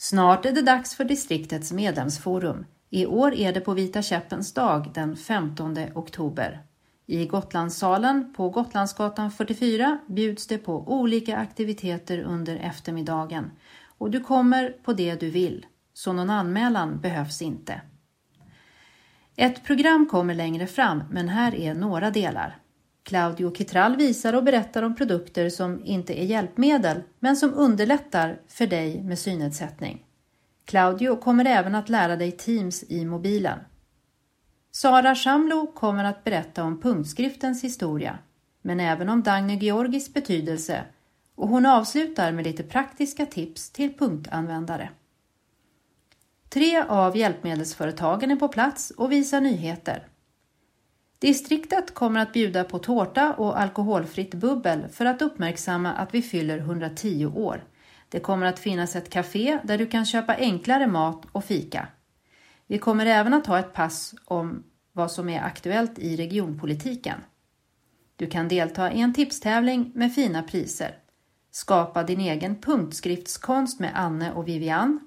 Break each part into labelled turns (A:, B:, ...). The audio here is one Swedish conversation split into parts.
A: Snart är det dags för distriktets medlemsforum. I år är det på Vita käppens dag den 15 oktober. I Gotlandssalen på Gotlandsgatan 44 bjuds det på olika aktiviteter under eftermiddagen och du kommer på det du vill, så någon anmälan behövs inte. Ett program kommer längre fram, men här är några delar. Claudio Kittrall visar och berättar om produkter som inte är hjälpmedel, men som underlättar för dig med synnedsättning. Claudio kommer även att lära dig Teams i mobilen. Sara Shamlo kommer att berätta om punktskriftens historia, men även om Dagny Georgis betydelse och hon avslutar med lite praktiska tips till punktanvändare. Tre av hjälpmedelsföretagen är på plats och visar nyheter. Distriktet kommer att bjuda på tårta och alkoholfritt bubbel för att uppmärksamma att vi fyller 110 år. Det kommer att finnas ett café där du kan köpa enklare mat och fika. Vi kommer även att ha ett pass om vad som är aktuellt i regionpolitiken. Du kan delta i en tipstävling med fina priser. Skapa din egen punktskriftskonst med Anne och Vivian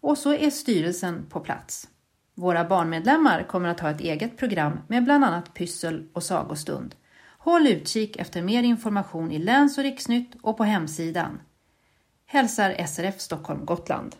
A: och så är styrelsen på plats. Våra barnmedlemmar kommer att ha ett eget program med bland annat pyssel och sagostund. Håll utkik efter mer information i Läns och riksnytt och på hemsidan. Hälsar SRF Stockholm Gotland.